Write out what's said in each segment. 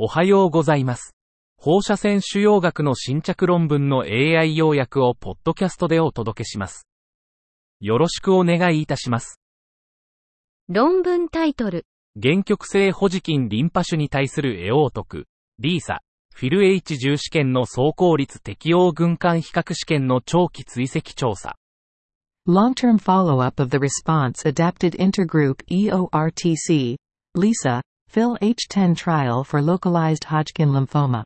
おはようございます。放射線腫瘍学の新着論文の AI 要約をポッドキャストでお届けします。よろしくお願いいたします。論文タイトル、原極性保持筋リンパ腫に対するエオートク、リーサ、フィル H10 試験の走行率適応軍艦比較試験の長期追跡調査。Long-term follow-up of the response adapted intergroup E EORTC, LISA, PHIL H10 trial for localized Hodgkin lymphoma.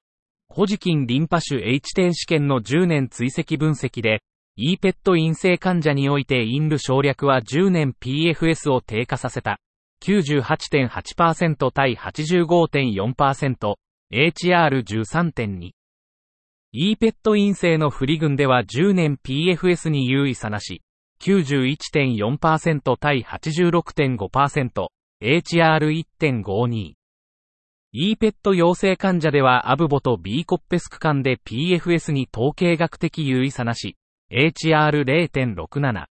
保持筋リンパ腫 H10 試験の10年追跡分析で、EPET 陰性患者においてインル省略は10年 PFS を低下させた。98.8%対85.4%、HR13.2。EPET 陰性の不利群では10年 PFS に優位差なし、91.4%対86.5%、HR1.52。EPET 陽性患者ではアブボと B コッペスク間で PFS に統計学的優位差なし、HR0.67。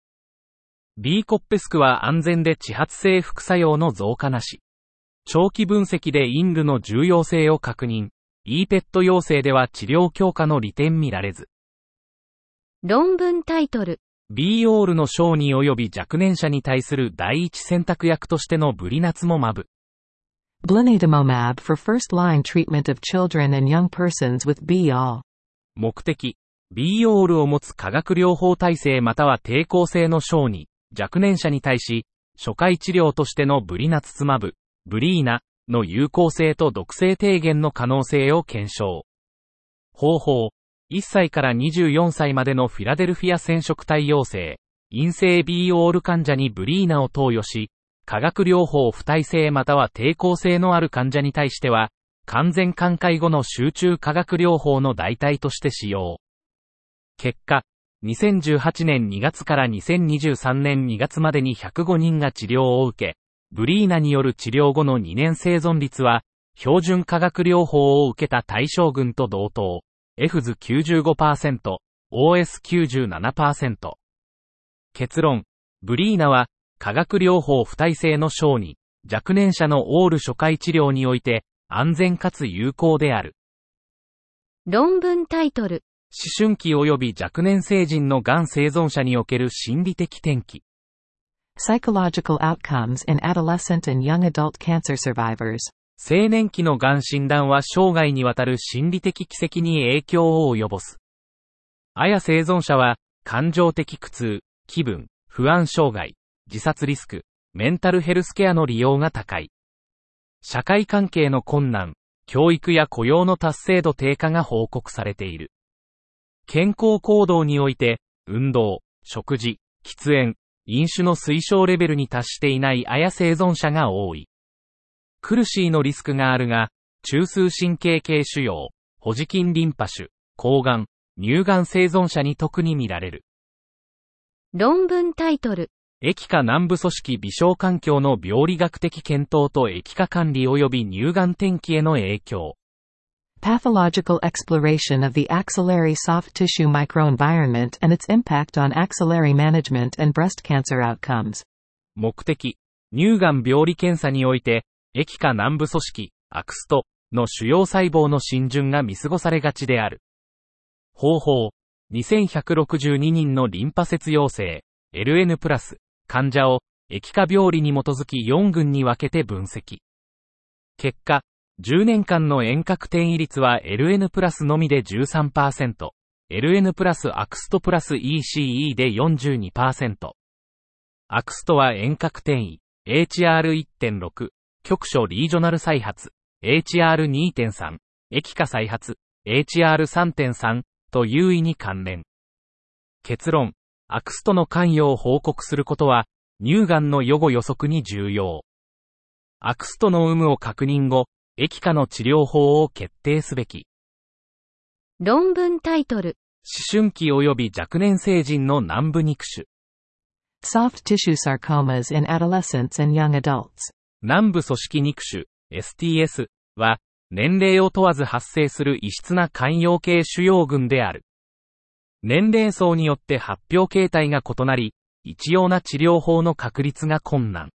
B コッペスクは安全で地発性副作用の増加なし。長期分析でインルの重要性を確認。EPET 陽性では治療強化の利点見られず。論文タイトル、B オールの小児及び若年者に対する第一選択薬としてのブリナツモマブ。Blinatumomab for first-line treatment of children and young persons with B-ALL. 目的、B オールを持つ化学療法体制または抵抗性の小児、若年者に対し、初回治療としてのブリナツツマブ、ブリーナの有効性と毒性低減の可能性を検証。方法、1歳から24歳までのフィラデルフィア染色体陽性、陰性 B オール患者にブリーナを投与し、化学療法不耐性または抵抗性のある患者に対しては、完全寛解後の集中化学療法の代替として使用。結果、2018年2月から2023年2月までに105人が治療を受け、ブリーナによる治療後の2年生存率は、標準化学療法を受けた対象群と同等、F 図95%、OS97%。結論、ブリーナは、化学療法不耐性の小児、若年者のオール初回治療において、安全かつ有効である。論文タイトル、思春期及び若年成人のがん生存者における心理的転機。Psychological outcomes in adolescent and young adult cancer survivors. 青年期のがん診断は生涯にわたる心理的奇跡に影響を及ぼす。あや生存者は、感情的苦痛、気分、不安障害、自殺リスク、メンタルヘルスケアの利用が高い。社会関係の困難、教育や雇用の達成度低下が報告されている。健康行動において、運動、食事、喫煙、飲酒の推奨レベルに達していないあや生存者が多い。苦しいのリスクがあるが、中枢神経系腫瘍、保持筋リンパ腫、抗がん、乳がん生存者に特に見られる。論文タイトル、液化南部組織微小環境の病理学的検討と液化管理及び乳がん転機への影響。Pathological exploration of the axillary soft tissue microenvironment and its impact on axillary management and breast cancer outcomes. 目的、乳がん病理検査において、液化南部組織、アクストの主要細胞の浸潤が見過ごされがちである。方法、2162人のリンパ節陽性、LN プラス、患者を、液化病理に基づき4群に分けて分析。結果、10年間の遠隔転移率は LN プラスのみで13%、LN プラスアクストプラス ECE で42%。アクストは遠隔転移、HR1.6、局所リージョナル再発、HR2.3、液化再発、HR3.3 と優位に関連。結論、アクストの関与を報告することは、乳がんの予後予測に重要。アクストの有無を確認後、液化の治療法を決定すべき。論文タイトル、思春期及び若年成人の南部肉腫。Soft tissue sarcomas in adolescents and young adults. 南部組織肉腫、STS は、年齢を問わず発生する異質な肝陽系腫瘍群である。年齢層によって発表形態が異なり、一様な治療法の確立が困難。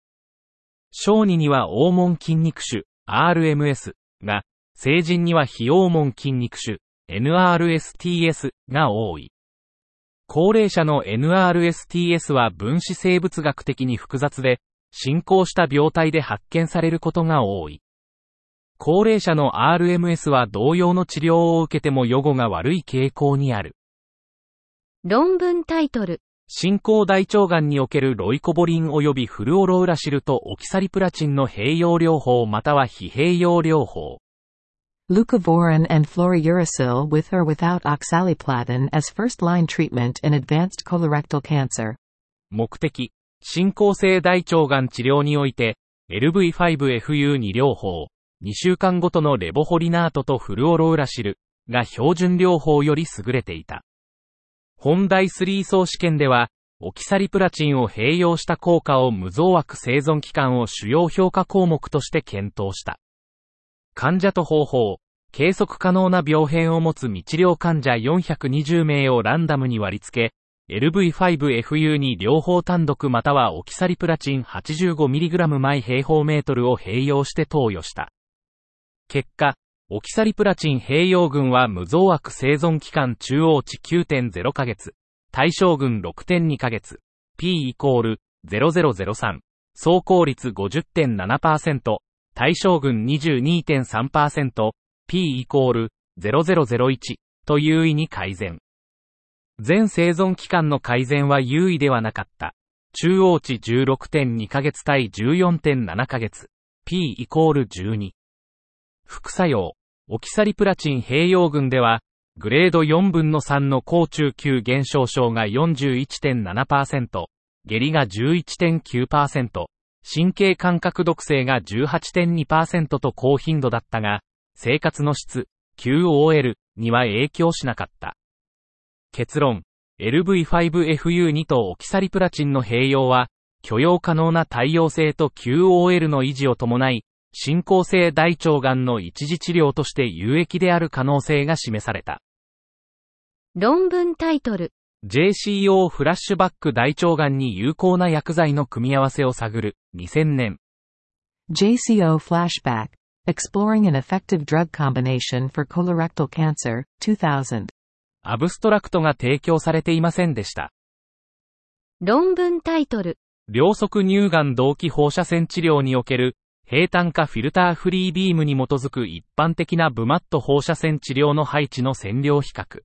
小児には黄門筋肉腫、RMS が、成人には非黄門筋肉種、NRSTS が多い。高齢者の NRSTS は分子生物学的に複雑で、進行した病態で発見されることが多い。高齢者の RMS は同様の治療を受けても予後が悪い傾向にある。論文タイトル。進行大腸がんにおけるロイコボリン及びフルオロウラシルとオキサリプラチンの併用療法または非併用療法。Leucovorin and fluorouracil with or without oxaliplatin as first-line treatment in advanced colorectal cancer. 目的、進行性大腸がん治療において、LV5FU2 療法、2週間ごとのレボホリナートとフルオロウラシルが標準療法より優れていた。本第3層試験では、オキサリプラチンを併用した効果を無増悪生存期間を主要評価項目として検討した。患者と方法、計測可能な病変を持つ未治療患者420名をランダムに割り付け、LV5FU に両方単独またはオキサリプラチン 85mg 毎平方メートルを併用して投与した。結果、オキサリプラチン併用群は無増悪生存期間中央値9.0ヶ月、対象群6.2ヶ月、P イコール0003、走行率50.7%、対象群22.3%、P イコール0001と優位に改善。全生存期間の改善は優位ではなかった。中央値16.2ヶ月対14.7ヶ月。P イコール12。副作用。オキサリプラチン併用群では、グレード4分の3の高中級減少症が41.7%、下痢が11.9%、神経感覚毒性が18.2%と高頻度だったが、生活の質、QOL には影響しなかった。結論、LV5FU2 とオキサリプラチンの併用は、許容可能な対応性と QOL の維持を伴い、進行性大腸がんの一時治療として有益である可能性が示された。論文タイトル JCO フラッシュバック大腸がんに有効な薬剤の組み合わせを探る、2000年。JCO Flashback Exploring an Effective Drug Combination for Colorectal Cancer, 2000. アブストラクトが提供されていませんでした。論文タイトル。両側乳がん同期放射線治療における、平坦化フィルターフリービームに基づく一般的なブマット放射線治療の配置の線量比較。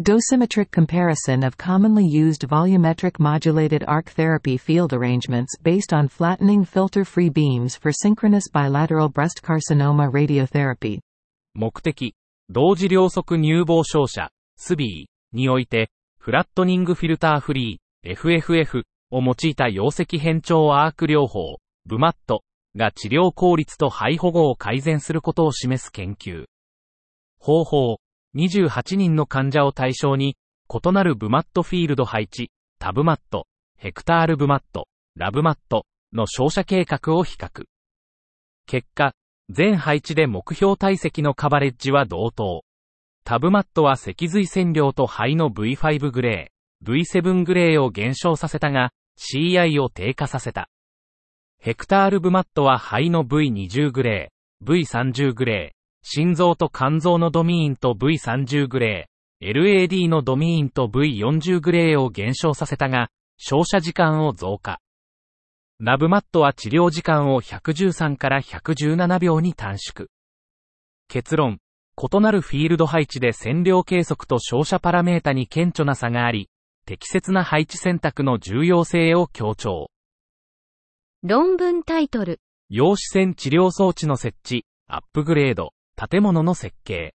Dosimetric comparison of commonly used volumetric modulated arc therapy field arrangements based on flattening filter-free beams for synchronous bilateral breast carcinoma radiotherapy. 目的、同時両側乳房照射、スビーにおいて、フラットニングフィルターフリー、FFF を用いた溶石変調アーク療法、ブマットが治療効率と肺保護を改善することを示す研究。方法、28人の患者を対象に、異なるブマットフィールド配置、タブマット、ヘクタールブマット、ラブマットの照射計画を比較。結果、全配置で目標体積のカバレッジは同等。タブマットは脊髄線量と肺の V5 グレー、V7 グレーを減少させたが、CI を低下させた。ヘクタールブマットは肺の V20 グレー、V30 グレー、心臓と肝臓のドミーンと V30 グレー、LAD のドミーンと V40 グレーを減少させたが、照射時間を増加。ナブマットは治療時間を113から117秒に短縮。結論、異なるフィールド配置で線量計測と照射パラメータに顕著な差があり、適切な配置選択の重要性を強調。論文タイトル。陽子線治療装置の設置、アップグレード。建物の設計。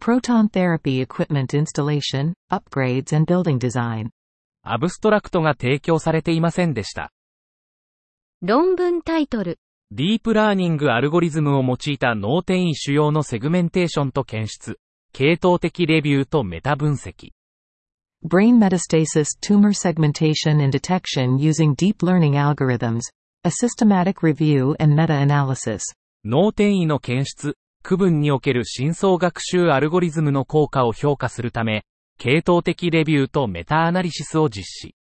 Proton Therapy Equipment Installation, Upgrades and Building Design アブストラクトが提供されていませんでした。論文タイトル。ディープラーニングアルゴリズムを用いた脳転移腫瘍のセグメンテーションと検出、系統的レビューとメタ分析。Brain metastasis tumor segmentation and detection using deep learning algorithms, a systematic review and meta-analysis. 脳転移の検出、区分における深層学習アルゴリズムの効果を評価するため、系統的レビューとメタアナリシスを実施。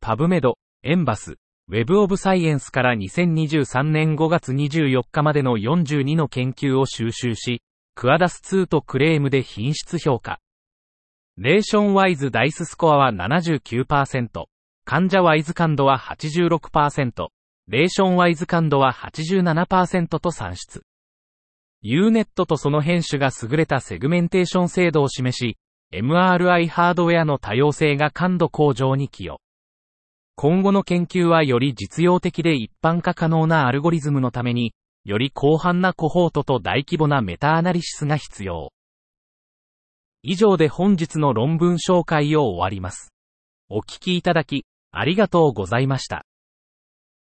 パブメド、エンバス、Web of Science から2023年5月24日までの42の研究を収集し、クアダス2とクレームで品質評価。レーションワイズダイススコアは79%、患者ワイズ感度は86%、レーションワイズ感度は87%と算出。Unet とその編集が優れたセグメンテーション精度を示し、MRI ハードウェアの多様性が感度向上に寄与。今後の研究はより実用的で一般化可能なアルゴリズムのために、より広範なコホートと大規模なメタアナリシスが必要。以上で本日の論文紹介を終わります。お聞きいただき、ありがとうございました。